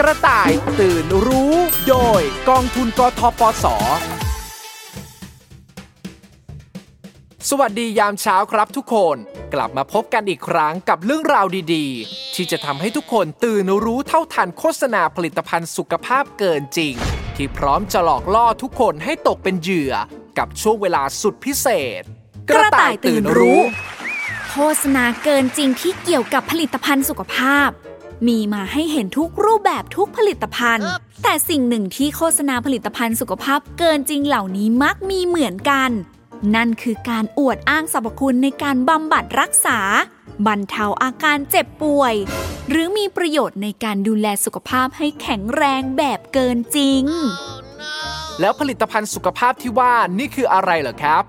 กระต่ายตื่นรู้ โดยกองทุนกทปส สวัสดียามเช้าครับทุกคน กลับมาพบกันอีกครั้งกับเรื่องราวดีๆ ที่จะทำให้ทุกคนตื่นรู้เท่าทันโฆษณาผลิตภัณฑ์สุขภาพเกินจริง ที่พร้อมจะหลอกล่อทุกคนให้ตกเป็นเหยื่อ กับช่วงเวลาสุดพิเศษ กระต่ายตื่นรู้ โฆษณาเกินจริงที่เกี่ยวกับผลิตภัณฑ์สุขภาพ มีมาให้เห็นทุกรูปแบบทุกผลิตภัณฑ์ แต่สิ่งหนึ่งที่โฆษณาผลิตภัณฑ์สุขภาพเกินจริงเหล่านี้มักมีเหมือนกัน นั่นคือการอวดอ้างสรรพคุณในการบำบัดรักษา บรรเทาอาการเจ็บป่วย หรือมีประโยชน์ในการดูแลสุขภาพให้แข็งแรงแบบเกินจริง แล้วผลิตภัณฑ์สุขภาพที่ว่านี่คืออะไรเหรอครับ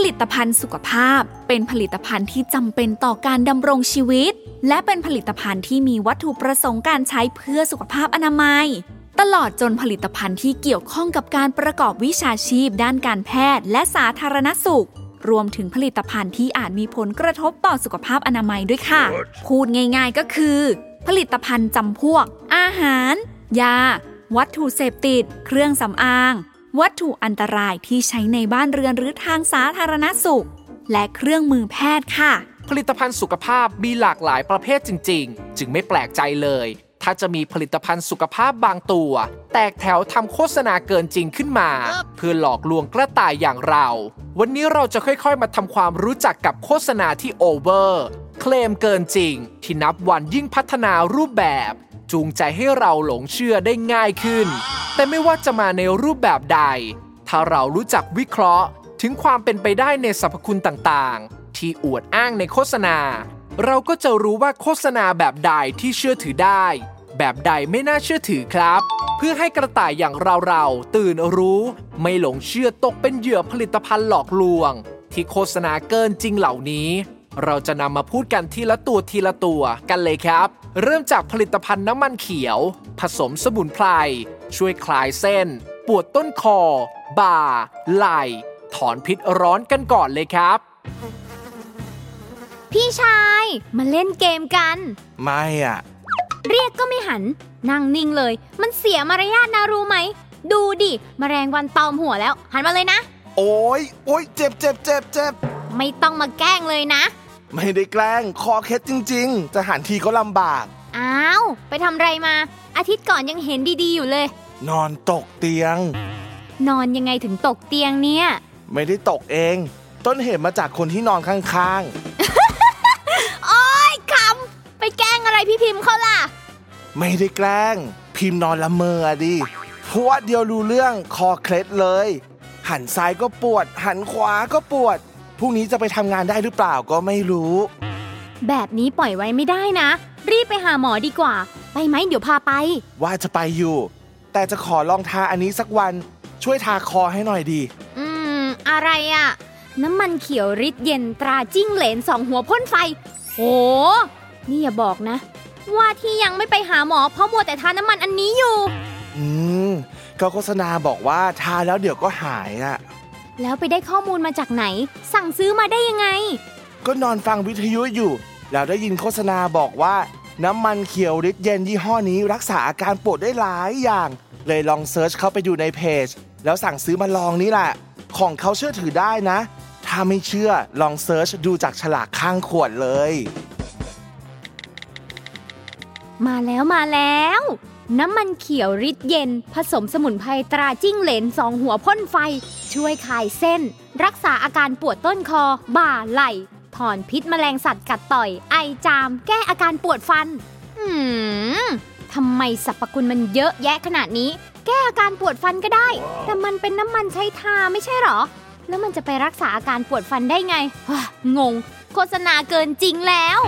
ผลิตภัณฑ์สุขภาพ เป็นผลิตภัณฑ์ที่จำเป็นต่อการดำรงชีวิต และเป็นผลิตภัณฑ์ที่มีวัตถุประสงค์การใช้เพื่อสุขภาพอนามัย ตลอดจนผลิตภัณฑ์ที่เกี่ยวข้องกับการประกอบวิชาชีพ ด้านการแพทย์ และสาธารณสุข รวมถึงผลิตภัณฑ์ที่อาจมีผลกระทบต่อสุขภาพอนามัยด้วยค่ะ พูดง่าย ๆก็คือ ผลิตภัณฑ์จำพวก อาหาร ยา วัตถุเสพติด เครื่องสำอาง วัตถุอันตรายที่ใช้ในบ้านเรือนหรือทางสาธารณสุข และเครื่องมือแพทย์ค่ะ ผลิตภัณฑ์สุขภาพมีหลากหลายประเภทจริง ๆ จึงไม่แปลกใจเลย ถ้าจะมีผลิตภัณฑ์สุขภาพบางตัว แตกแถวทำโฆษณาเกินจริงขึ้นมา เพื่อหลอกลวงกระต่ายอย่างเรา วันนี้เราจะค่อยๆ มาทำความรู้จักกับโฆษณาที่โอเวอร์เคลมเกินจริง ที่นับวันยิ่งพัฒนารูปแบบ จูงใจให้เราหลงเชื่อได้ง่ายขึ้น แต่ไม่ว่าจะมาในรูปแบบใด ถ้าเรารู้จักวิเคราะห์ ถึงความเป็นไปได้ในสรรพคุณต่างๆ ที่อวดอ้างในโฆษณา เราก็จะรู้ว่าโฆษณาแบบใดที่เชื่อถือได้ แบบใดไม่น่าเชื่อถือครับ เพื่อให้กระต่ายอย่างเราๆตื่นรู้ ไม่หลงเชื่อตกเป็นเหยื่อผลิตภัณฑ์หลอกลวง ที่โฆษณาเกินจริงเหล่านี้ เราจะนำมาพูดกันทีละตัวทีละตัวกันเลยครับ เริ่มจากผลิตภัณฑ์น้ำมันเขียว ผสมสมุนไพร ช่วยคลายเส้น ปวดต้นคอ บ่า ไหล่ ถอนพิษร้อนกันก่อนเลยครับ พี่ชาย มาเล่นเกมกัน ไม่อะเรียกก็ไม่หัน นั่งนิ่งเลย มันเสียมารยาทนะรู้ไหม ดูดิมแมลงวันตอมหัวแล้ว หันมาเลยนะ โอ้ยโอ้ยเจ็บเจ็บเจ็บเจ็บ ไม่ต้องมาแกล้งเลยนะ ไม่ได้แกล้งคอเคล็ดจริง ๆ จะหันทีก็ลำบาก อ้าว ไปทำไรมา อาทิตย์ก่อนยังเห็นดีๆอยู่เลย นอนตกเตียง นอนยังไงถึงตกเตียงเนี่ย ไม่ได้ตกเอง ต้นเหตุมาจากคนที่นอนข้างโอ้ยคำไปแกล้งอะไรพี่พิมพ์เขาล่ะ ๆ ไม่ได้แกล้ง พิมพ์นอนละเมอดิเพราะว่าเดียวรู้เรื่องคอเคล็ดเลย หันซ้ายก็ปวด หันขวาก็ปวด พรุ่งนี้จะไปทำงานได้หรือเปล่าก็ไม่รู้ แบบนี้ปล่อยไว้ไม่ได้นะ รีบไปหาหมอดีกว่า ไปไหมเดี๋ยวพาไป ว่าจะไปอยู่ แต่จะขอลองทาอันนี้สักวัน ช่วยทาคอให้หน่อยดี อืม อะไรอะน้ำมันเขียวริดเย็นตราจิ้งเหลนสองหัวพ่นไฟโอ้นี่อย่าบอกนะ ว่าที่ยังไม่ไปหาหมอเพราะมัวแต่ทาน้ำมันอันนี้อยู่ อืมก็โฆษณาบอกว่าทาแล้วเดี๋ยวก็หายอะ แล้วไปได้ข้อมูลมาจากไหน สั่งซื้อมาได้ยังไง ก็นอนฟังวิทยุอยู่ แล้วได้ยินโฆษณาบอกว่า น้ำมันเขียวฤทธิ์เย็นยี่ห้อนี้รักษาอาการปวดได้หลายอย่าง เลยลองเซิร์ชเข้าไปดูในเพจ แล้วสั่งซื้อมาลองนี่แหละ ของเขาเชื่อถือได้นะ ถ้าไม่เชื่อลองเซิร์ชดูจากฉลากข้างขวดเลย มาแล้วมาแล้ว น้ำมันเขียวริดเย็น ผสมสมุนไพรตราจิ้งเหลนสองหัวพ่นไฟ ช่วยคลายเส้น รักษาอาการปวดต้นคอ บ่าไหล่ถอนพิษแมลงสัตว์กัดต่อย ไอจาม แก้อาการปวดฟัน อืมทำไมสรรพคุณมันเยอะแยะขนาดนี้ แก้อาการปวดฟันก็ได้ แต่มันเป็นน้ำมันใช้ทาไม่ใช่หรอ แล้วมันจะไปรักษาอาการปวดฟันได้ไงงง โฆษณาเกินจริงแล้ว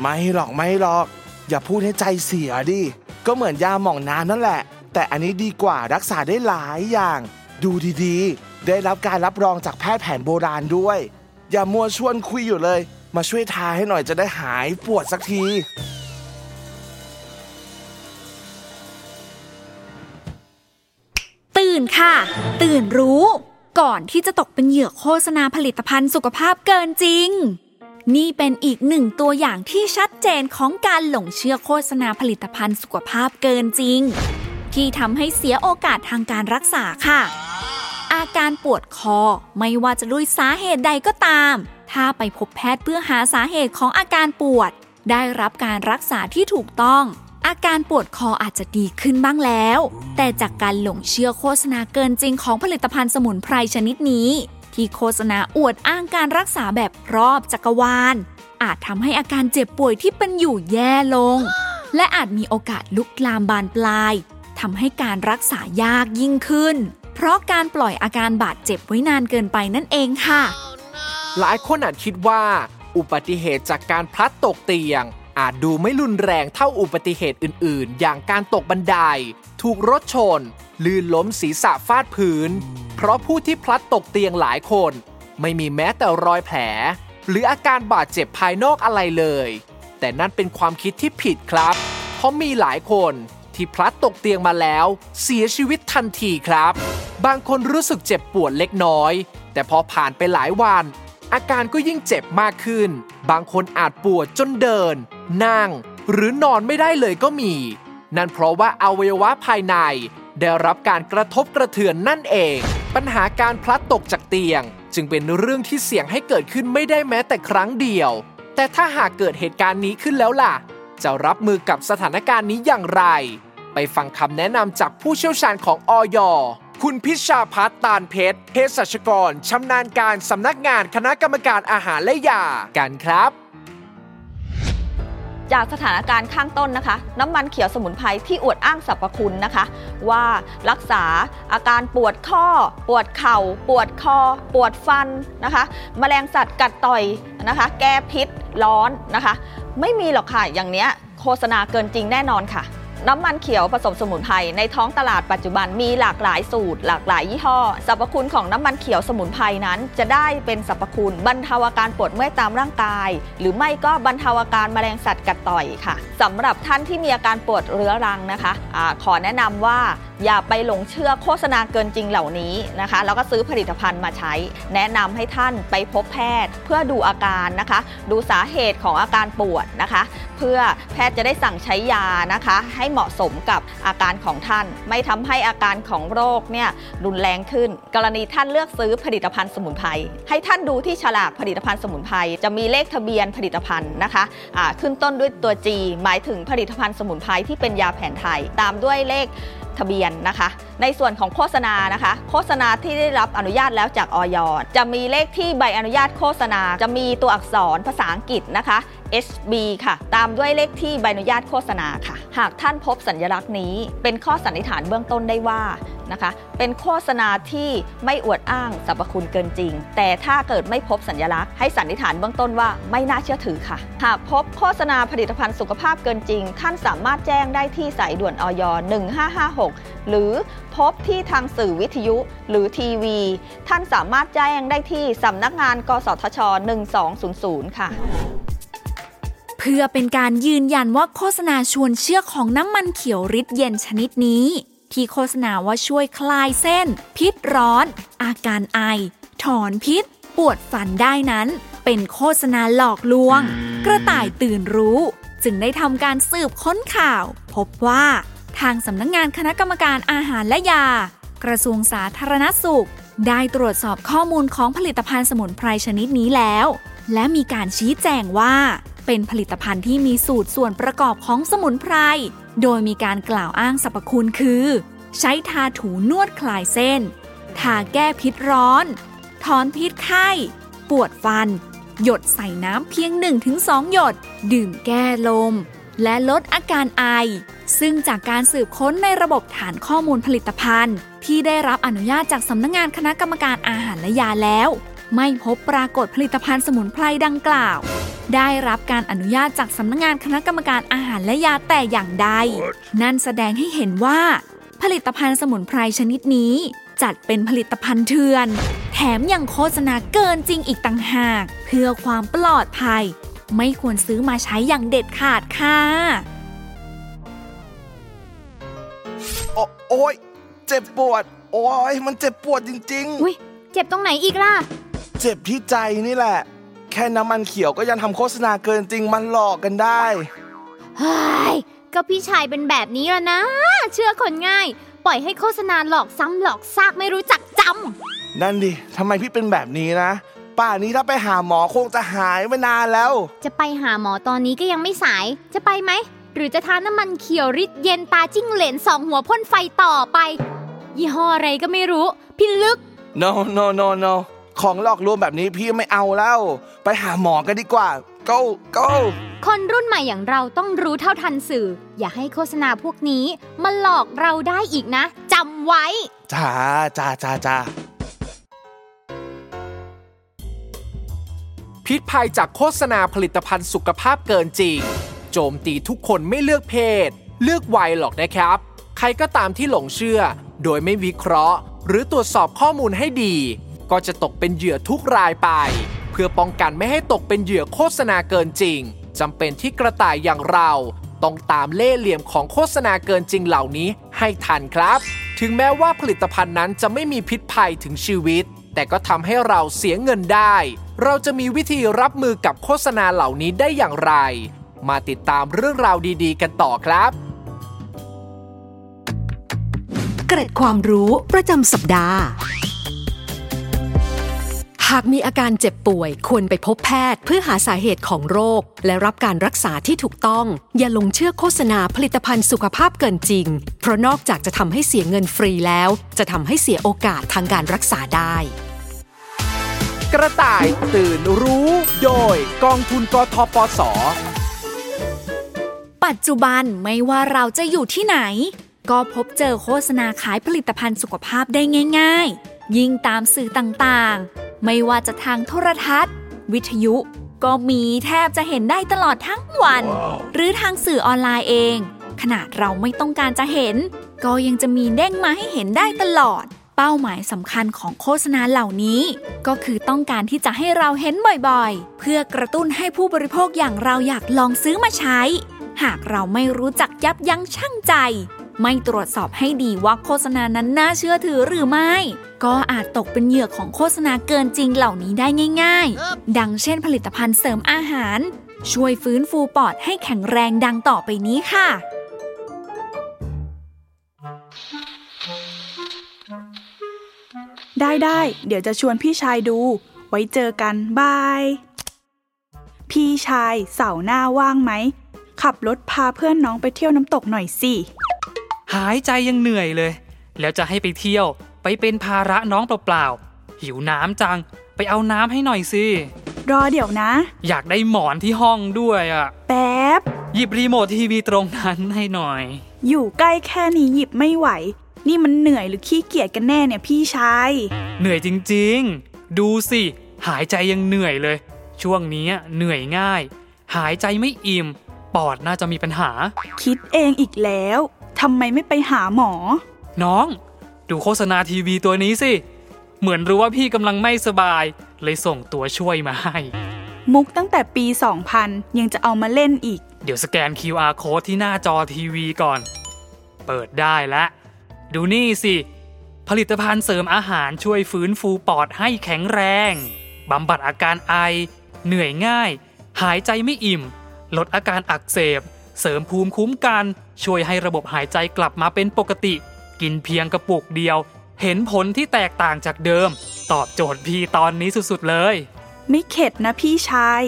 ไม่หรอกไม่หรอก อย่าพูดให้ใจเสียดิ ก็เหมือนยาหม่องน้ำนั่นแหละ แต่อันนี้ดีกว่ารักษาได้หลายอย่าง ดูดีๆ ได้รับการรับรองจากแพทย์แผนโบราณด้วย อย่ามัวชวนคุยอยู่เลย มาช่วยทาให้หน่อยจะได้หายปวดสักทีตื่นค่ะ ตื่นรู้ ก่อนที่จะตกเป็นเหยื่อโฆษณาผลิตภัณฑ์สุขภาพเกินจริง นี่เป็นอีกหนึ่งตัวอย่างที่ชัดเจนของการหลงเชื่อโฆษณาผลิตภัณฑ์สุขภาพเกินจริง ที่ทำให้เสียโอกาสทางการรักษาค่ะ อาการปวดคอไม่ว่าจะด้วยสาเหตุใดก็ตาม ถ้าไปพบแพทย์เพื่อหาสาเหตุของอาการปวด ได้รับการรักษาที่ถูกต้อง อาการปวดคออาจจะดีขึ้นบ้างแล้ว แต่จากการหลงเชื่อโฆษณาเกินจริงของผลิตภัณฑ์สมุนไพรชนิดนี้ ที่โฆษณาอวดอ้างการรักษาแบบรอบจักรวาล อาจทำให้อาการเจ็บป่วยที่เป็นอยู่แย่ลง และอาจมีโอกาสลุกลามบานปลายทำให้การรักษายากยิ่งขึ้น เพราะการปล่อยอาการบาดเจ็บไว้นานเกินไปนั่นเองค่ะ หลายคนอาจคิดว่า อุบัติเหตุจากการพลัดตกเตียง อาจดูไม่รุนแรงเท่าอุบัติเหตุอื่น ๆ อย่างการตกบันได ถูกรถชน ลื่นล้มศีรษะฟาดพื้น เพราะผู้ที่พลัดตกเตียงหลายคน ไม่มีแม้แต่รอยแผล หรืออาการบาดเจ็บภายนอกอะไรเลย แต่นั่นเป็นความคิดที่ผิดครับ เพราะมีหลายคนที่พลัดตกเตียงมาแล้ว เสียชีวิตทันทีครับ บางคนรู้สึกเจ็บปวดเล็กน้อย แต่พอผ่านไปหลายวัน อาการก็ยิ่งเจ็บมากขึ้น บางคนอาจปวดจนเดิน นั่ง หรือนอนไม่ได้เลยก็มี นั่นเพราะว่าอวัยวะภายในได้รับการกระทบกระเทือนนั่นเอง ปัญหาการพลัดตกจากเตียง จึงเป็นเรื่องที่เสี่ยงให้เกิดขึ้นไม่ได้แม้แต่ครั้งเดียว แต่ถ้าหากเกิดเหตุการณ์นี้ขึ้นแล้วล่ะ จะรับมือกับสถานการณ์นี้อย่างไร ไปฟังคำแนะนำจากผู้เชี่ยวชาญของออยคุณพิชาพัฒน์ตาลเพชรเภสัชกรชำนาญการสำนักงานคณะกรรมการอาหารและยา กันครับ จากสถานการณ์ข้างต้นนะคะ น้ำมันเขียวสมุนไพรที่อวดอ้างสรรพคุณนะคะ ว่ารักษาอาการปวดข้อ ปวดเข่า ปวดคอ ปวดฟันนะคะแมลงสัตว์กัดต่อยนะคะ แก้พิษร้อนนะคะ ไม่มีหรอกค่ะอย่างเนี้ยโฆษณาเกินจริงแน่นอนค่ะ น้ำมันเขียวผสมสมุนไพรในท้องตลาดปัจจุบันมีหลากหลายสูตร หลากหลายยี่ห้อสรรพคุณของน้ำมันเขียวสมุนไพรนั้น จะได้เป็นสรรพคุณบรรเทาอาการปวดเมื่อยตามร่างกาย หรือไม่ก็บรรเทาอาการแมลงสัตว์กัดต่อยค่ะสำหรับท่านที่มีอาการปวดเรื้อรังนะคะอะขอแนะนำว่าอย่าไปหลงเชื่อโฆษณาเกินจริงเหล่านี้นะคะ แล้วก็ซื้อผลิตภัณฑ์มาใช้ แนะนำให้ท่านไปพบแพทย์เพื่อดูอาการนะคะ ดูสาเหตุของอาการปวดนะคะ เพื่อแพทย์จะได้สั่งใช้ยานะคะ ให้เหมาะสมกับอาการของท่าน ไม่ทำให้อาการของโรคเนี่ยรุนแรงขึ้น กรณีท่านเลือกซื้อผลิตภัณฑ์สมุนไพรให้ท่านดูที่ฉลากผลิตภัณฑ์สมุนไพรจะมีเลขทะเบียนผลิตภัณฑ์นะคะะขึ้นต้นด้วยตัว G หมายถึงผลิตภัณฑ์สมุนไพรที่เป็นยาแผนไทย ตามด้วยเลข ทะเบียนนะคะ ในส่วนของโฆษณานะคะ โฆษณาที่ได้รับอนุญาตแล้วจากออยจะมีเลขที่ใบอนุญาตโฆษณา จะมีตัวอักษรภาษาอังกฤษนะคะ HB ค่ะ ตามด้วยเลขที่ใบอนุญาตโฆษณาค่ะ หากท่านพบสัญลักษณ์นี้ เป็นข้อสันนิษฐานเบื้องต้นได้ว่านะคะ เป็นโฆษณาที่ไม่อวดอ้างสรรพคุณเกินจริง แต่ถ้าเกิดไม่พบสัญลักษณ์ให้สันนิษฐานเบื้องต้นว่าไม่น่าเชื่อถือค่ะ หากพบโฆษณาผลิตภัณฑ์สุขภาพเกินจริง ท่านสามารถแจ้งได้ที่สายด่วนออย1556หรือพบที่ทางสื่อวิทยุหรือทีวี ท่านสามารถแจ้งได้ที่สำนักงาน กสทช 1200 ค่ะ เพื่อเป็นการยืนยันว่าโฆษณาชวนเชื่อของน้ำมันเขียวฤทธิ์เย็นชนิดนี้ ที่โฆษณาว่าช่วยคลายเส้น พิษร้อน อาการไอ ถอนพิษ ปวดฟันได้นั้น เป็นโฆษณาหลอกลวง กระต่ายตื่นรู้ จึงได้ทำการสืบค้นข่าว พบว่า ทางสำนักงงานคณะกรรมการอาหารและยา กระทรวงสาธารณสุข ได้ตรวจสอบข้อมูลของผลิตภัณฑ์สมุนไพรชนิดนี้แล้ว และมีการชี้แจงว่า เป็นผลิตภัณฑ์ที่มีสูตรส่วนประกอบของสมุนไพร โดยมีการกล่าวอ้างสรรพคุณคือ ใช้ทาถูนวดคลายเส้น ทาแก้พิษร้อน ถอนพิษไข้ ปวดฟัน หยดใส่น้ำเพียง 1-2 หยด ดื่มแก้ลม และลดอาการไอ ซึ่งจากการสืบค้นในระบบฐานข้อมูลผลิตภัณฑ์ ที่ได้รับอนุญาตจากสำนักงงานคณะกรรมการอาหารและยาแล้ว ไม่พบปรากฏผลิตภัณฑ์สมุนไพรดังกล่าว ได้รับการอนุญาตจากสำนักงานคณะกรรมการอาหารและยาแต่อย่างใด นั่นแสดงให้เห็นว่า ผลิตภัณฑ์สมุนไพรชนิดนี้ จัดเป็นผลิตภัณฑ์เถื่อน แถมยังโฆษณาเกินจริงอีกต่างหาก เพื่อความปลอดภัย ไม่ควรซื้อมาใช้อย่างเด็ดขาดค่ะ โอโอ้ยเจ็บปวด โอ้ยมันเจ็บปวดจริง อุ้ยเจ็บตรงไหนอีกล่ะ ๆ เจ็บที่ใจนี่แหละ แคค่น้ำมันเขียวก็ยังทำโฆษณาเกินจริงมันหลอกกันได้ เฮ้ย ก็พี่ชายเป็นแบบนี้แล้วนะ เชื่อคนง่าย ปล่อยให้โฆษณาหลอกซ้ำหลอกซากไม่รู้จักจำนั่นดิทำไมพี่เป็นแบบนี้นะ ป่านนี้ถ้าไปหาหมอคงจะหายไปนานแล้ว จะไปหาหมอตอนนี้ก็ยังไม่สาย จะไปไหม หรือจะทานน้ำมันเขียวริดเย็นตาจิ้งเหลนสองหัวพ่นไฟต่อไป ยี่ห้ออะไรก็ไม่รู้พี่ลึก no no no no ของหลอกลวงแบบนี้พี่ไม่เอาแล้ว ไปหาหมอกันดีกว่า go go คนรุ่นใหม่อย่างเราต้องรู้เท่าทันสื่อ อย่าให้โฆษณาพวกนี้มาหลอกเราได้อีกนะจำไว้ จ้าจ้าจ้าจ้า พิษภัยจากโฆษณาผลิตภัณฑ์สุขภาพเกินจริง โจมตีทุกคนไม่เลือกเพศ เลือกวัยหรอกนะครับ ใครก็ตามที่หลงเชื่อ โดยไม่วิเคราะห์ หรือตรวจสอบข้อมูลให้ดี ก็จะตกเป็นเหยื่อทุกรายไป เพื่อป้องกันไม่ให้ตกเป็นเหยื่อโฆษณาเกินจริงจำเป็นที่กระต่ายอย่างเราต้องตามเล่เหลี่ยมของโฆษณาเกินจริงเหล่านี้ให้ทันครับ ถึงแม้ว่าผลิตภัณฑ์นั้นจะไม่มีพิษภัยถึงชีวิต แต่ก็ทำให้เราเสียเงินได้ เราจะมีวิธีรับมือกับโฆษณาเหล่านี้ได้อย่างไร มาติดตามเรื่องราวดีๆ กันต่อครับ เกร็ดความรู้ประจำสัปดาห์ หากมีอาการเจ็บป่วย ควรไปพบแพทย์เพื่อหาสาเหตุของโรค และรับการรักษาที่ถูกต้อง อย่าหลงเชื่อโฆษณาผลิตภัณฑ์สุขภาพเกินจริง เพราะนอกจากจะทำให้เสียเงินฟรีแล้ว จะทำให้เสียโอกาสทางการรักษาได้ กระต่ายตื่นรู้ โดยกองทุนกทปส ปัจจุบันไม่ว่าเราจะอยู่ที่ไหน ก็พบเจอโฆษณาขายผลิตภัณฑ์สุขภาพได้ง่าย ๆ ยิ่งตามสื่อต่างๆ ไม่ว่าจะทางโทรทัศน์ วิทยุ ก็มีแทบจะเห็นได้ตลอดทั้งวันหรือทางสื่อออนไลน์เอง ขนาดเราไม่ต้องการจะเห็น ก็ยังจะมีเด้งมาให้เห็นได้ตลอด เป้าหมายสำคัญของโฆษณาเหล่านี้ ก็คือต้องการที่จะให้เราเห็นบ่อยๆ เพื่อกระตุ้นให้ผู้บริโภคอย่างเราอยากลองซื้อมาใช้ หากเราไม่รู้จักยับยั้งชั่งใจ ไม่ตรวจสอบให้ดีว่าโฆษณานั้นน่าเชื่อถือหรือไม่ ก็อาจตกเป็นเหยื่อของโฆษณาเกินจริงเหล่านี้ได้ง่าย ๆ ดังเช่นผลิตภัณฑ์เสริมอาหาร ช่วยฟื้นฟูปอดให้แข็งแรงดังต่อไปนี้ค่ะ ได้ได้เดี๋ยวจะชวนพี่ชายดู ไว้เจอกันบาย พี่ชายเสาร์หน้าว่างไหม ขับรถพาเพื่อนน้องไปเที่ยวน้ำตกหน่อยสิ หายใจยังเหนื่อยเลย แล้วจะให้ไปเที่ยวไปเป็นภาระน้องเปล่าๆ หิวน้ำจัง ไปเอาน้ำให้หน่อยสิ รอเดี๋ยวนะ อยากได้หมอนที่ห้องด้วยอะ แป๊บ หยิบรีโมททีวีตรงนั้นให้หน่อย อยู่ใกล้แค่นี้หยิบไม่ไหว นี่มันเหนื่อยหรือขี้เกียจกันแน่เนี่ยพี่ชาย เหนื่อยจริงๆ ดูสิ หายใจยังเหนื่อยเลย ช่วงนี้เหนื่อยง่าย หายใจไม่อิ่ม ปอดน่าจะมีปัญหา คิดเองอีกแล้วทำไมไม่ไปหาหมอ น้อง ดูโฆษณาทีวีตัวนี้สิ เหมือนรู้ว่าพี่กำลังไม่สบาย เลยส่งตัวช่วยมาให้ มุกตั้งแต่ปี 2000 ยังจะเอามาเล่นอีก เดี๋ยวสแกน QR code ที่หน้าจอทีวีก่อน เปิดได้แล้ว ดูนี่สิ ผลิตภัณฑ์เสริมอาหารช่วยฟื้นฟูปอดให้แข็งแรง บำบัดอาการไอ เหนื่อยง่าย หายใจไม่อิ่ม ลดอาการอักเสบ เสริมภูมิคุ้มกัน ช่วยให้ระบบหายใจกลับมาเป็นปกติ กินเพียงกระปุกเดียว เห็นผลที่แตกต่างจากเดิม ตอบโจทย์พี่ตอนนี้สุดๆเลย ไม่เข็ดนะพี่ชาย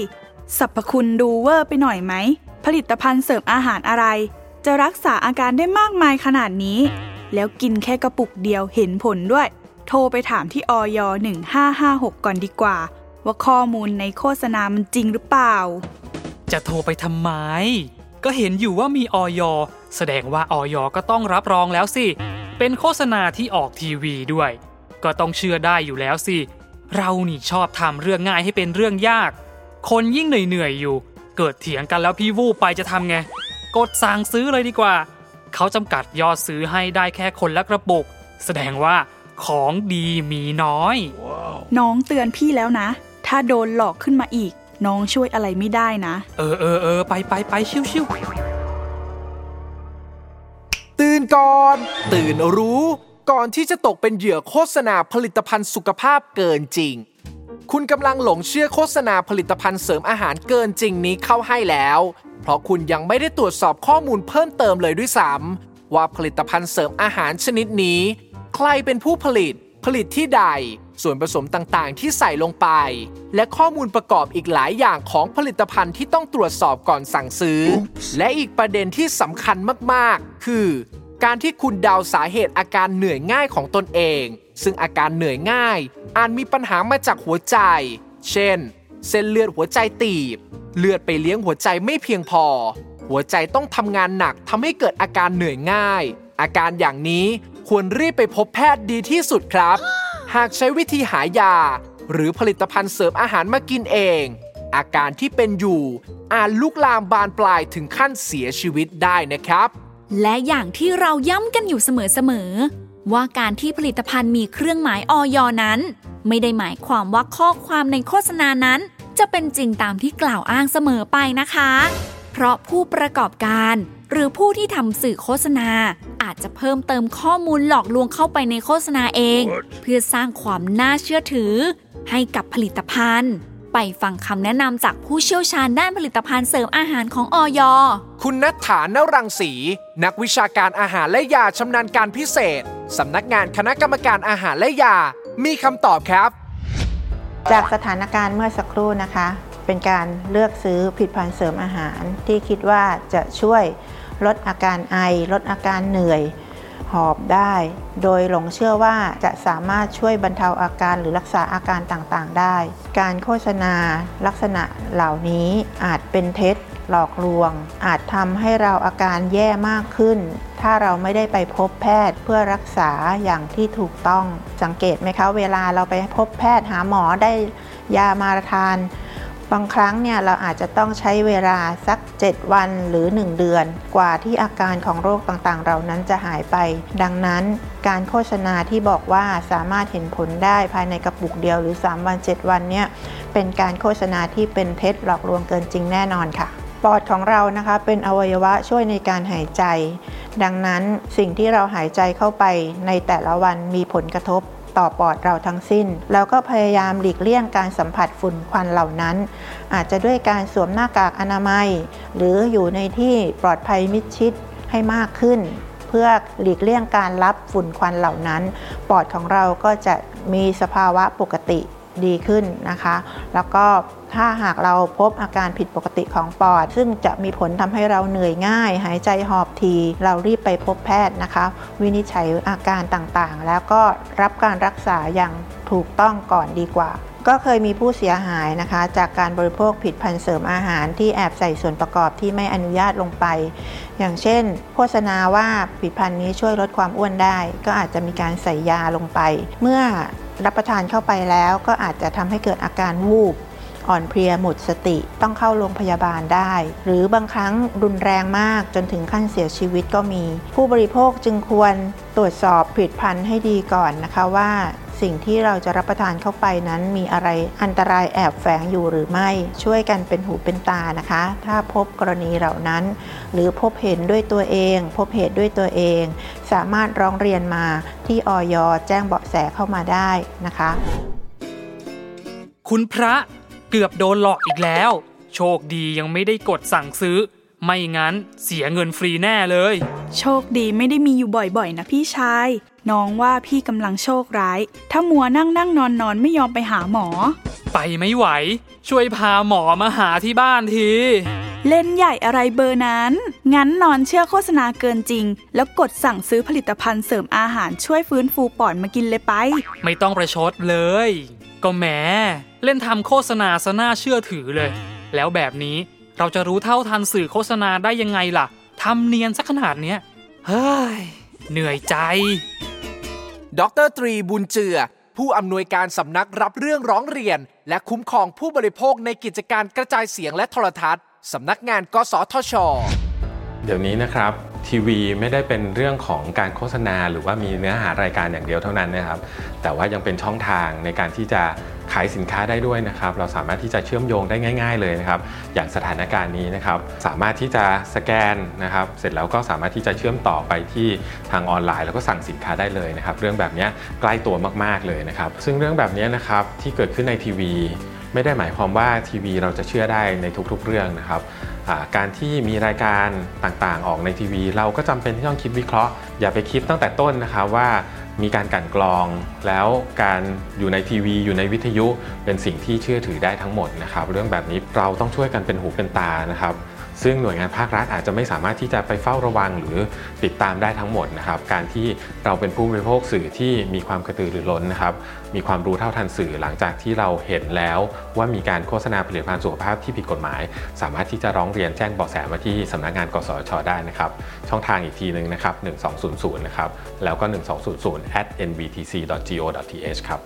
สรรพคุณดูเวอร์ไปหน่อยไหม ผลิตภัณฑ์เสริมอาหารอะไร จะรักษาอาการได้มากมายขนาดนี้ แล้วกินแค่กระปุกเดียวเห็นผลด้วย โทรไปถามที่ออย1556 ก่อนดีกว่า ว่าข้อมูลในโฆษณามันจริงหรือเปล่า จะโทรไปทำไม ก็เห็นอยู่ว่ามีออยแสดงว่าออยก็ต้องรับรองแล้วสิ เป็นโฆษณาที่ออกทีวีด้วย ก็ต้องเชื่อได้อยู่แล้วสิ เรานี่ชอบทำเรื่องง่ายให้เป็นเรื่องยาก คนยิ่งเหนื่อยๆอยู่ เกิดเถียงกันแล้วพี่วูบไปจะทำไง กดสั่งซื้อเลยดีกว่า เขาจำกัดยอดซื้อให้ได้แค่คนละกระปุก แสดงว่าของดีมีน้อย น้องเตือนพี่แล้วนะ ถ้าโดนหลอกขึ้นมาอีก น้องช่วยอะไรไม่ได้นะ เออเออเออไปไปไปชิวชิวตื่นก่อน ตื่นรู้ ก่อนที่จะตกเป็นเหยื่อโฆษณาผลิตภัณฑ์สุขภาพเกินจริง คุณกำลังหลงเชื่อโฆษณาผลิตภัณฑ์เสริมอาหารเกินจริงนี้เข้าให้แล้ว เพราะคุณยังไม่ได้ตรวจสอบข้อมูลเพิ่มเติมเลยด้วยซ้ำว่าผลิตภัณฑ์เสริมอาหารชนิดนี้ ใครเป็นผู้ผลิต ผลิตที่ใด ส่วนผสมต่างๆ ที่ใส่ลงไป และข้อมูลประกอบอีกหลายอย่างของผลิตภัณฑ์ที่ต้องตรวจสอบก่อนสั่งซื้อ และอีกประเด็นที่สำคัญมากๆ คือ การที่คุณเดาสาเหตุอาการเหนื่อยง่ายของตนเอง ซึ่งอาการเหนื่อยง่ายอาจมีปัญหามาจากหัวใจ เช่น เส้นเลือดหัวใจตีบ เลือดไปเลี้ยงหัวใจไม่เพียงพอ หัวใจต้องทำงานหนักทำให้เกิดอาการเหนื่อยง่าย อาการอย่างนี้ควรรีบไปพบแพทย์ดีที่สุดครับ หากใช้วิธีหายา หรือผลิตภัณฑ์เสริมอาหารมากินเอง อาการที่เป็นอยู่อาจลุกลามบานปลายถึงขั้นเสียชีวิตได้นะครับ และอย่างที่เราย้ำกันอยู่เสมอๆว่าการที่ผลิตภัณฑ์มีเครื่องหมายออยนั้น ไม่ได้หมายความว่าข้อความในโฆษณานั้น จะเป็นจริงตามที่กล่าวอ้างเสมอไปนะคะ เพราะผู้ประกอบการหรือผู้ที่ทำสื่อโฆษณา อาจจะเพิ่มเติมข้อมูลหลอกลวงเข้าไปในโฆษณาเอง เพื่อสร้างความน่าเชื่อถือ ให้กับผลิตภัณฑ์ ไปฟังคำแนะนำจากผู้เชี่ยวชาญด้านผลิตภัณฑ์เสริมอาหารของออยคุณนัทฐานรังสี นักวิชาการอาหารและยาชำนาญการพิเศษสำนักงานคณะกรรมการอาหารและยา มีคำตอบครับ จากสถานการณ์เมื่อสักครู่นะคะ เป็นการเลือกซื้อผลิตภัณฑ์เสริมอาหาร ที่คิดว่าจะช่วยลดอาการไอ ลดอาการเหนื่อยหอบได้ โดยหลงเชื่อว่าจะสามารถช่วยบรรเทาอาการหรือรักษาอาการต่างๆ ได้ การโฆษณาลักษณะเหล่านี้อาจเป็นเท็จ หลอกลวง อาจทำให้เราอาการแย่มากขึ้น ถ้าเราไม่ได้ไปพบแพทย์เพื่อรักษาอย่างที่ถูกต้องสังเกตไหมคะ เวลาเราไปพบแพทย์หาหมอได้ยามาทาน บางครั้งเนี่ยเราอาจจะต้องใช้เวลาสัก 7 วันหรือ 1 เดือน กว่าที่อาการของโรคต่างๆ เหล่านั้นจะหายไป ดังนั้นการโฆษณาที่บอกว่าสามารถเห็นผลได้ภายในกระปุกเดียวหรือ 3 วัน 7 วันเนี่ยเป็นการโฆษณาที่เป็นเท็จหลอกลวงเกินจริงแน่นอนค่ะ ปอดของเรานะคะเป็นอวัยวะช่วยในการหายใจ ดังนั้นสิ่งที่เราหายใจเข้าไปในแต่ละวันมีผลกระทบต่อปอดเราทั้งสิ้น แล้วก็พยายามหลีกเลี่ยงการสัมผัสฝุ่นควันเหล่านั้น อาจจะด้วยการสวมหน้ากากอนามัย หรืออยู่ในที่ปลอดภัยมิดชิดให้มากขึ้น เพื่อหลีกเลี่ยงการรับฝุ่นควันเหล่านั้น ปอดของเราก็จะมีสภาวะปกติดีขึ้นนะคะ แล้วก็ ถ้าหากเราพบอาการผิดปกติของปอด ซึ่งจะมีผลทำให้เราเหนื่อยง่าย หายใจหอบที เรารีบไปพบแพทย์นะคะ วินิจฉัยอาการต่างๆ แล้วก็รับการรักษาอย่างถูกต้องก่อนดีกว่าก็เคยมีผู้เสียหายนะคะ จากการบริโภคผิดพันธุ์เสริมอาหารที่แอบใส่ส่วนประกอบที่ไม่อนุญาตลงไป อย่างเช่น โฆษณาว่าผลิตภัณฑ์นี้ช่วยลดความอ้วนได้ ก็อาจจะมีการใส่ยาลงไป เมื่อรับประทานเข้าไปแล้วก็อาจจะทำให้เกิดอาการวูบ อ่อนเพลียหมดสติต้องเข้าโรงพยาบาลได้ หรือบางครั้งรุนแรงมากจนถึงขั้นเสียชีวิตก็มี ผู้บริโภคจึงควรตรวจสอบผลิตภัณฑ์ให้ดีก่อนนะคะว่าสิ่งที่เราจะรับประทานเข้าไปนั้นมีอะไรอันตรายแอบแฝงอยู่หรือไม่ ช่วยกันเป็นหูเป็นตานะคะ ถ้าพบกรณีเหล่านั้น หรือพบเห็นด้วยตัวเอง พบเหตุด้วยตัวเอง สามารถร้องเรียนมาที่ออยแจ้งเบาะแสเข้ามาได้นะคะ คุณพระ เกือบโดนหลอกอีกแล้ว โชคดียังไม่ได้กดสั่งซื้อ ไม่งั้นเสียเงินฟรีแน่เลย โชคดีไม่ได้มีอยู่บ่อยๆ นะพี่ชาย น้องว่าพี่กำลังโชคร้าย ถ้ามัวนั่งนั่งนอนนอนไม่ยอมไปหาหมอ ไปไม่ไหว ช่วยพาหมอมาหาที่บ้านทีเล่นใหญ่อะไรเบอร์นั้น งั้นนอนเชื่อโฆษณาเกินจริง แล้วกดสั่งซื้อผลิตภัณฑ์เสริมอาหารช่วยฟื้นฟูปอดมากินเลยไป ไม่ต้องประชดเลย ก็แหม เล่นทำโฆษณาซะน่าเชื่อถือเลย แล้วแบบนี้เราจะรู้เท่าทันสื่อโฆษณาได้ยังไงล่ะทำเนียนสักขนาดเนี้ยเฮ้ยเหนื่อยใจ ดรตรีบุญเจือ ผู้อำนวยการสำนักรับเรื่องร้องเรียน และคุ้มครองผู้บริโภคในกิจการกระจายเสียงและโทรทัศน์สำนักงานกสทช เดี๋ยวนี้นะครับทีวีไม่ได้เป็นเรื่องของการโฆษณา หรือว่ามีเนื้อหารายการอย่างเดียวเท่านั้นนะครับ แต่ว่ายังเป็นช่องทางในการที่จะขายสินค้าได้ด้วยนะครับ เราสามารถที่จะเชื่อมโยงได้ง่าย ๆ เลยนะครับ อย่างสถานการณ์นี้นะครับ สามารถที่จะสแกนนะครับ เสร็จแล้วก็สามารถที่จะเชื่อมต่อไปที่ทางออนไลน์ แล้วก็สั่งสินค้าได้เลยนะครับ เรื่องแบบนี้ใกล้ตัวมากๆเลยนะครับ ซึ่งเรื่องแบบนี้นะครับที่เกิดขึ้นในทีวี ไม่ได้หมายความว่าทีวีเราจะเชื่อได้ในทุกๆเรื่องนะครับการที่มีรายการต่างๆ ออกในทีวี เราก็จำเป็นที่ต้องคิดวิเคราะห์ อย่าไปคิดตั้งแต่ต้นนะครับว่ามีการกันกรอง แล้วการอยู่ในทีวี อยู่ในวิทยุเป็นสิ่งที่เชื่อถือได้ทั้งหมดนะครับ เรื่องแบบนี้เราต้องช่วยกันเป็นหูเป็นตานะครับ ซึ่งหน่วยงานภาครัฐอาจจะไม่สามารถที่จะไปเฝ้าระวังหรือติดตามได้ทั้งหมดนะครับ การที่เราเป็นผู้บริโภคสื่อที่มีความกระตือรือร้นนะครับ มีความรู้เท่าทันสื่อหลังจากที่เราเห็นแล้วว่ามีการโฆษณาผลิตภัณฑ์สุขภาพที่ผิดกฎหมาย สามารถที่จะร้องเรียนแจ้งเบาะแสมาที่สำนักงานกสชได้นะครับ ช่องทางอีกทีหนึ่งนะครับ 1200 นะครับ แล้วก็ 1200 at nbtc.go.th ครับ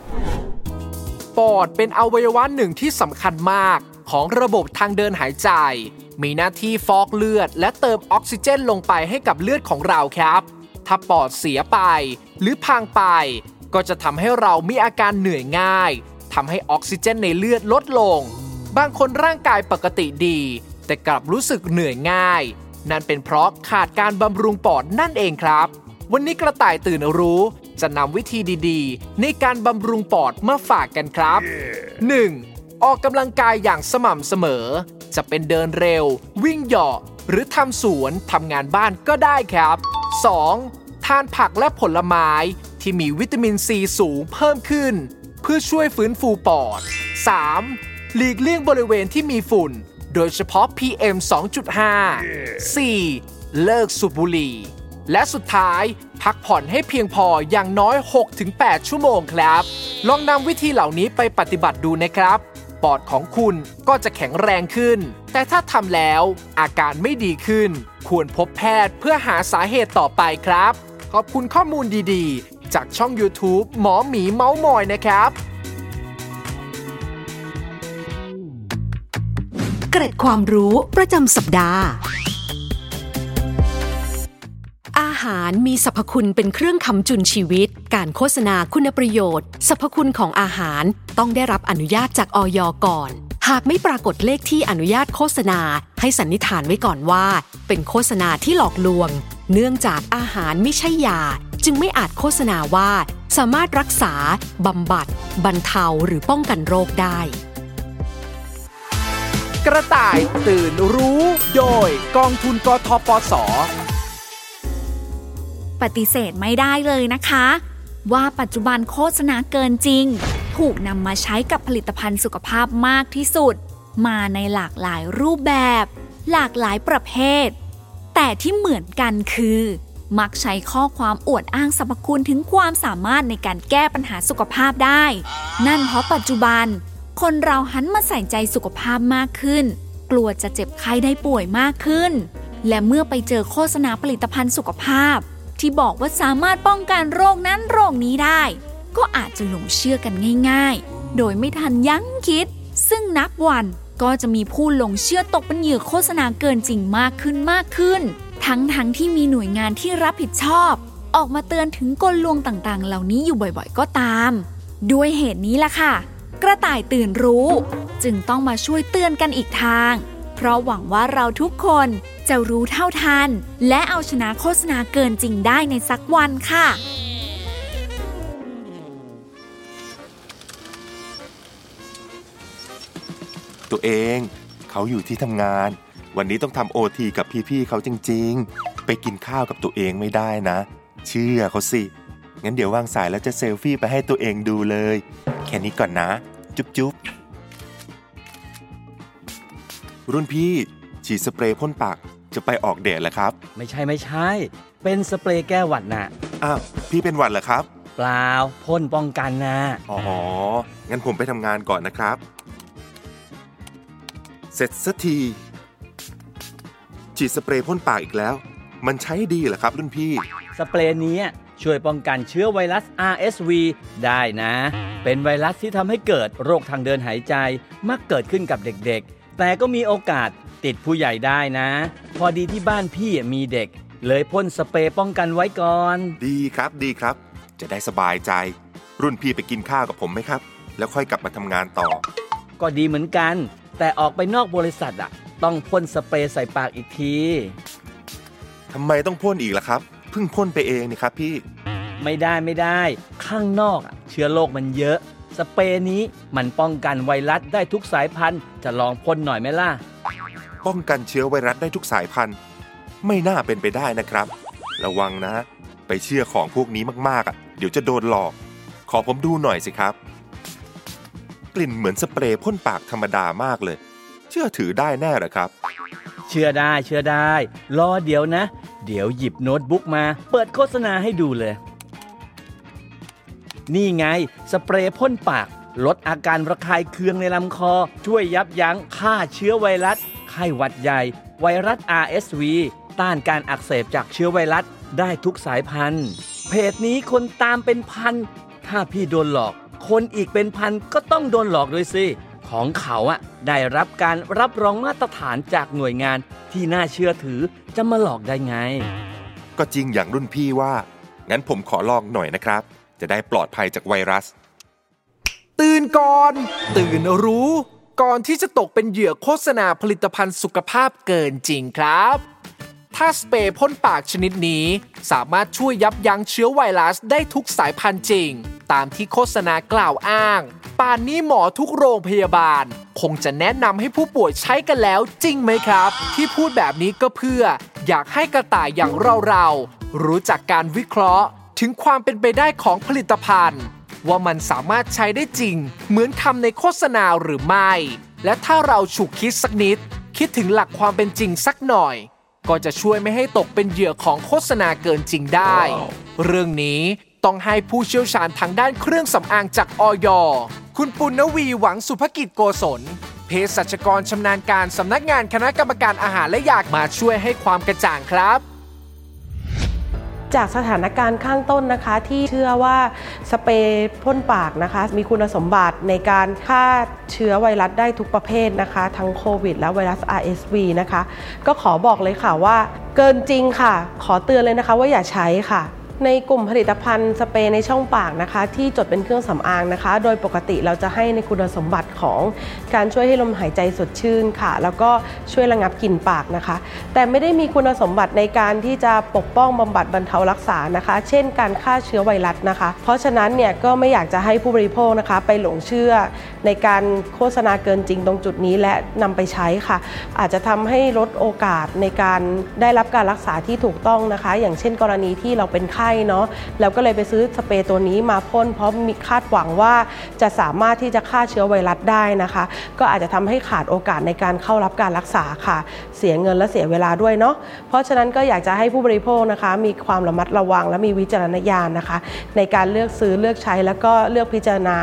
ปอดเป็นอวัยวะหนึ่งที่สำคัญมาก ของระบบทางเดินหายใจ มีหน้าที่ฟอกเลือด และเติมออกซิเจนลงไปให้กับเลือดของเราครับ ถ้าปอดเสียไป หรือพังไป ก็จะทำให้เรามีอาการเหนื่อยง่ายทำให้ออกซิเจนในเลือดลดลง บางคนร่างกายปกติดี แต่กลับรู้สึกเหนื่อยง่าย นั่นเป็นเพราะขาดการบำรุงปอดนั่นเองครับ วันนี้กระต่ายตื่นรู้ จะนำวิธีดีๆ ในการบำรุงปอดมาฝากกันครับ 1. ออกกำลังกายอย่างสม่ำเสมอ จะเป็นเดินเร็ว วิ่งเหาะ หรือทำสวนทำงานบ้านก็ได้ครับ 2. ทานผักและผลไม้ที่มีวิตามินซีสูงเพิ่มขึ้น เพื่อช่วยฟื้นฟูปอด 3. หลีกเลี่ยงบริเวณที่มีฝุ่น โดยเฉพาะ PM 2.5 4. เลิกสูบบุหรี่ และสุดท้ายพักผ่อนให้เพียงพออย่างน้อย 6-8 ชั่วโมงครับ ลองนำวิธีเหล่านี้ไปปฏิบัติดูนะครับ ปอดของคุณก็จะแข็งแรงขึ้น แต่ถ้าทำแล้วอาการไม่ดีขึ้น ควรพบแพทย์เพื่อหาสาเหตุต่อไปครับ ขอบคุณข้อมูลดีๆ จากช่อง YouTube หมอหมีเมาส์มอยนะครับ เกร็ดความรู้ประจำสัปดาห์ อาหารมีสรรพคุณเป็นเครื่องคำจุนชีวิต การโฆษณาคุณประโยชน์ สรรพคุณของอาหารต้องได้รับอนุญาตจากออยก่อน หากไม่ปรากฏเลขที่อนุญาตโฆษณา ให้สันนิษฐานไว้ก่อนว่า เป็นโฆษณาที่หลอกลวง เนื่องจากอาหารไม่ใช่ยา จึงไม่อาจโฆษณาว่า สามารถรักษาบำบัด บรรเทาหรือป้องกันโรคได้ กระต่ายตื่นรู้ โดยกองทุนกทปส ปฏิเสธไม่ได้เลยนะคะ ว่าปัจจุบันโฆษณาเกินจริง ถูกนำมาใช้กับผลิตภัณฑ์สุขภาพมากที่สุด มาในหลากหลายรูปแบบ หลากหลายประเภท แต่ที่เหมือนกันคือ มักใช้ข้อความอวดอ้างสรรพคุณถึงความสามารถในการแก้ปัญหาสุขภาพได้ นั่นเพราะปัจจุบัน คนเราหันมาใส่ใจสุขภาพมากขึ้น กลัวจะเจ็บไข้ได้ป่วยมากขึ้น และเมื่อไปเจอโฆษณาผลิตภัณฑ์สุขภาพ ที่บอกว่าสามารถป้องกันโรคนั้นโรคนี้ได้ ก็อาจจะหลงเชื่อกันง่าย ๆ โดยไม่ทันยั้งคิด ซึ่งนับวันก็จะมีผู้หลงเชื่อตกเป็นเหยื่อโฆษณาเกินจริงมากขึ้นมากขึ้น ทั้งๆทที่มีหน่วยงานที่รับผิดชอบ ออกมาเตือนถึงกลลวงต่างๆ เหล่านี้อยู่บ่อยๆ ก็ตาม ด้วยเหตุนี้ล่ะค่ะ กระต่ายตื่นรู้ จึงต้องมาช่วยเตือนกันอีกทาง เพราะหวังว่าเราทุกคนจะรู้เท่าทัน และเอาชนะโฆษณาเกินจริงได้ในสักวันค่ะ ตัวเองเขาอยู่ที่ทำงาน วันนี้ต้องทำโอทีกับพี่ๆเขาจริงๆ ไปกินข้าวกับตัวเองไม่ได้นะ เชื่อเขาสิ งั้นเดี๋ยววางสายแล้วจะเซลฟี่ไปให้ตัวเองดูเลย แค่นี้ก่อนนะ จุ๊บจุ๊บ รุ่นพี่ ฉีดสเปรย์พ่นปากจะไปออกเดทเหรอครับ ไม่ใช่ไม่ใช่ เป็นสเปรย์แก้หวัดน่ะ อ้าวพี่เป็นหวัดเหรอครับ เปล่าพ่นป้องกันนะอ๋อ งั้นผมไปทำงานก่อนนะครับ เสร็จสักที ฉีดสเปรย์พ่นปากอีกแล้ว มันใช้ดีเหรอครับ รุ่นพี่ สเปรย์นี้ช่วยป้องกันเชื้อไวรัส RSV ได้นะ เป็นไวรัสที่ทำให้เกิดโรคทางเดินหายใจ มักเกิดขึ้นกับเด็กๆ แต่ก็มีโอกาสติดผู้ใหญ่ได้นะ พอดีที่บ้านพี่มีเด็ก เลยพ่นสเปรย์ป้องกันไว้ก่อน ดีครับดีครับ จะได้สบายใจ รุ่นพี่ไปกินข้าวกับผมไหมครับ แล้วค่อยกลับมาทำงานต่อ ก็ดีเหมือนกัน แต่ออกไปนอกบริษัทอะต้องพ่นสเปรย์ใส่ปากอีกทีทำไมต้องพ่นอีกล่ะครับเพิ่งพ่นไปเองนี่ครับพี่ ไม่ได้ไม่ได้ ข้างนอกอะเชื้อโรคมันเยอะ สเปรย์นี้มันป้องกันไวรัสได้ทุกสายพันธุ์ จะลองพ่นหน่อยไหมล่ะ ป้องกันเชื้อไวรัสได้ทุกสายพันธุ์ ไม่น่าเป็นไปได้นะครับ ระวังนะ ไปเชื่อของพวกนี้มากๆอะเดี๋ยวจะโดนหลอก ขอผมดูหน่อยสิครับ กลิ่นเหมือนสเปรย์พ่นปากธรรมดามากเลย เชื่อถือได้แน่เหรอครับ เชื่อได้เชื่อได้ รอเดี๋ยวนะ เดี๋ยวหยิบโน้ตบุ๊กมา เปิดโฆษณาให้ดูเลย นี่ไง สเปรย์พ่นปาก ลดอาการระคายเคืองในลำคอ ช่วยยับยั้งฆ่าเชื้อไวรัส ไข้หวัดใหญ่ ไวรัส RSV ต้านการอักเสบจากเชื้อไวรัสได้ทุกสายพันธุ์ เพจนี้คนตามเป็นพัน ถ้าพี่โดนหลอก คนอีกเป็นพันก็ต้องโดนหลอกด้วยสิ ของเขาอะได้รับการรับรองมาตรฐานจากหน่วยงานที่น่าเชื่อถือจะมาหลอกได้ไง ก็จริงอย่างรุ่นพี่ว่า งั้นผมขอลองหน่อยนะครับ จะได้ปลอดภัยจากไวรัส ตื่นก่อน ตื่นรู้ ก่อนที่จะตกเป็นเหยื่อโฆษณาผลิตภัณฑ์สุขภาพเกินจริงครับ ถ้าสเปรย์พ่นปากชนิดนี้ สามารถช่วยยับยั้งเชื้อไวรัสได้ทุกสายพันธุ์จริง ตามที่โฆษณากล่าวอ้าง ป่านนี้หมอทุกโรงพยาบาล คงจะแนะนำให้ผู้ป่วยใช้กันแล้วจริงไหมครับ ที่พูดแบบนี้ก็เพื่อ อยากให้กระต่ายอย่างเราๆรู้จักการวิเคราะห์ ถึงความเป็นไปได้ของผลิตภัณฑ์ ว่ามันสามารถใช้ได้จริง เหมือนคำในโฆษณาหรือไม่ และถ้าเราฉุกคิดสักนิด คิดถึงหลักความเป็นจริงสักหน่อย ก็จะช่วยไม่ให้ตกเป็นเหยื่อของโฆษณาเกินจริงได้ เรื่องนี้ต้องให้ผู้เชี่ยวชาญทางด้านเครื่องสำอางจากออยคุณปุณณวีหวังสุภกิจโกศลเภสัชกรชำนาญการสำนักงานคณะกรรมการอาหารและยามาช่วยให้ความกระจ่างครับ จากสถานการณ์ข้างต้นนะคะที่เชื่อว่าสเปรย์พ่นปากนะคะ มีคุณสมบัติในการฆ่าเชื้อไวรัสได้ทุกประเภทนะคะ ทั้งโควิดและไวรัส RSV นะคะ ก็ขอบอกเลยค่ะว่าเกินจริงค่ะ ขอเตือนเลยนะคะว่าอย่าใช้ค่ะ ในกลุ่มผลิตภัณฑ์สเปรย์ในช่องปากนะคะ ที่จดเป็นเครื่องสำอางนะคะ โดยปกติเราจะให้ในคุณสมบัติของการช่วยให้ลมหายใจสดชื่นค่ะ แล้วก็ช่วยระงับกลิ่นปากนะคะ แต่ไม่ได้มีคุณสมบัติในการที่จะปกป้องบำบัดบรรเทารักษานะคะ เช่น การฆ่าเชื้อไวรัสนะคะ เพราะฉะนั้นเนี่ยก็ไม่อยากจะให้ผู้บริโภคนะคะ ไปหลงเชื่อในการโฆษณาเกินจริงตรงจุดนี้และนำไปใช้ค่ะ อาจจะทำให้ลดโอกาสในการได้รับการรักษาที่ถูกต้องนะคะ อย่างเช่น กรณีที่เราเป็นไข้เนาะแล้วก็เลยไปซื้อสเปรย์ตัวนี้มาพ่นเพราะมีคาดหวังว่าจะสามารถที่จะฆ่าเชื้อไวรัสได้นะคะ ก็อาจจะทำให้ขาดโอกาสในการเข้ารับการรักษาค่ะ เสียเงินและเสียเวลาด้วยเนาะเพราะฉะนั้นก็อยากจะให้ผู้บริโภคนะคะ มีความระมัดระวังและมีวิจารณญาณนะคะ ในการเลือกซื้อเลือกใช้แล้วก็เลือกพิจารณา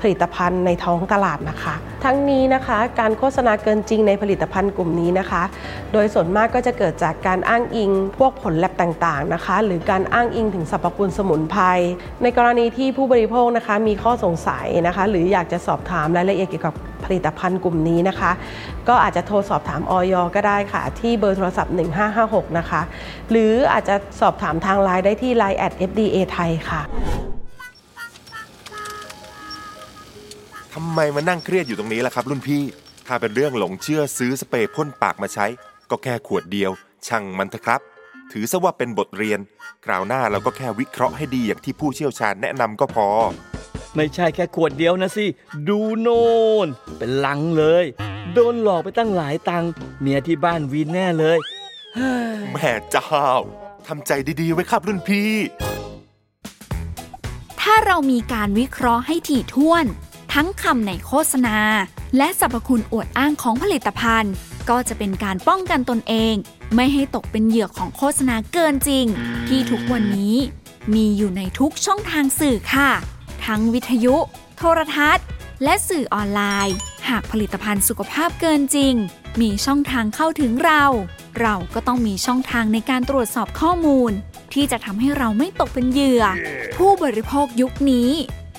ผลิตภัณฑ์ในท้องตลาดนะคะ ทั้งนี้นะคะการโฆษณาเกินจริงในผลิตภัณฑ์กลุ่มนี้นะคะ โดยส่วนมากก็จะเกิดจากการอ้างอิงพวกผลแลบต่างๆนะคะ หรือการอ้างอิงถึงสรรพคุณสมุนไพรในกรณีที่ผู้บริโภคนะคะมีข้อสงสัยนะคะ หรืออยากจะสอบถามรายละเอียดเกี่ยวกับผลิตภัณฑ์กลุ่มนี้นะคะ ก็อาจจะโทรสอบถามออยก็ได้ค่ะ ที่เบอร์โทรศัพท์ 1556 นะคะ หรืออาจจะสอบถามทางไลน์ได้ที่ Line at FDA ไทยค่ะทำไมมานั่งเครียดอยู่ตรงนี้ล่ะครับ รุ่นพี่ ถ้าเป็นเรื่องหลงเชื่อซื้อสเปรย์พ่นปากมาใช้ ก็แค่ขวดเดียว ช่างมันเถอะครับ ถือซะว่าเป็นบทเรียนคราวหน้าเราก็แค่วิเคราะห์ให้ดีอย่างที่ผู้เชี่ยวชาญแนะนำก็พอ ไม่ใช่แค่ขวดเดียวนะสิ ดูโน่น เป็นลังเลย โดนหลอกไปตั้งหลายตังค์เมียที่บ้านวีนแน่เลยแม่เจ้าทำใจดีๆไว้ครับรุ่นพี่ ถ้าเรามีการวิเคราะห์ให้ถี่ถ้วน ทั้งคำในโฆษณา และสรรพคุณอวดอ้างของผลิตภัณฑ์ ก็จะเป็นการป้องกันตนเอง ไม่ให้ตกเป็นเหยื่อของโฆษณาเกินจริง ที่ทุกวันนี้มีอยู่ในทุกช่องทางสื่อค่ะ ทั้งวิทยุ โทรทัศน์ และสื่อออนไลน์ หากผลิตภัณฑ์สุขภาพเกินจริง มีช่องทางเข้าถึงเรา เราก็ต้องมีช่องทางในการตรวจสอบข้อมูล ที่จะทำให้เราไม่ตกเป็นเหยื่อ ผู้บริโภคยุคนี้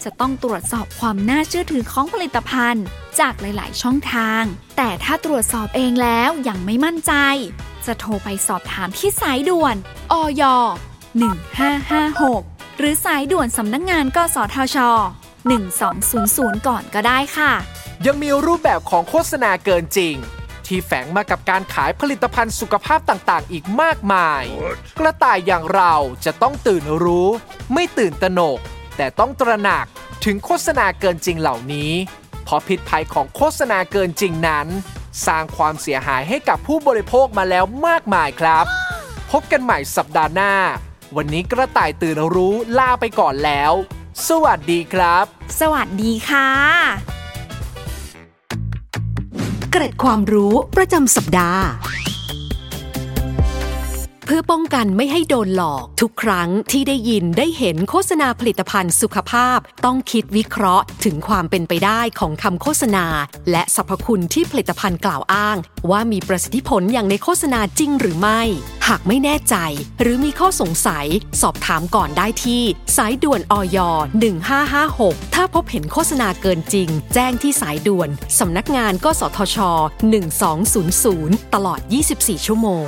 จะต้องตรวจสอบความน่าเชื่อถือของผลิตภัณฑ์ จากหลาย ๆ ช่องทาง แต่ถ้าตรวจสอบเองแล้วยังไม่มั่นใจ จะโทรไปสอบถามที่สายด่วน อย1556 หรือสายด่วนสำนักงงานกสทช 1200 ก่อนก็ได้ค่ะ ยังมีรูปแบบของโฆษณาเกินจริง ที่แฝงมากับการขายผลิตภัณฑ์สุขภาพต่างๆ อีกมากมาย กระต่ายอย่างเราจะต้องตื่นรู้ ไม่ตื่นตระหนก แต่ต้องตระหนักถึงโฆษณาเกินจริงเหล่านี้ เพราะพิษภัยของโฆษณาเกินจริงนั้น สร้างความเสียหายให้กับผู้บริโภคมาแล้วมากมายครับ พบกันใหม่สัปดาห์หน้า วันนี้กระต่ายตื่นรู้ลาไปก่อนแล้ว สวัสดีครับ สวัสดีค่ะ เกร็ดความรู้ประจำสัปดาห์เพื่อป้องกันไม่ให้โดนหลอก ทุกครั้งที่ได้ยินได้เห็นโฆษณาผลิตภัณฑ์สุขภาพ ต้องคิดวิเคราะห์ถึงความเป็นไปได้ของคำโฆษณา และสรรพคุณที่ผลิตภัณฑ์กล่าวอ้าง ว่ามีประสิทธิผลอย่างในโฆษณาจริงหรือไม่ หากไม่แน่ใจ หรือมีข้อสงสัย สอบถามก่อนได้ที่ สายด่วนอย1556 ถ้าพบเห็นโฆษณาเกินจริง แจ้งที่สายด่วนสำนักงานกสทช 1200 ตลอด 24 ชั่วโมง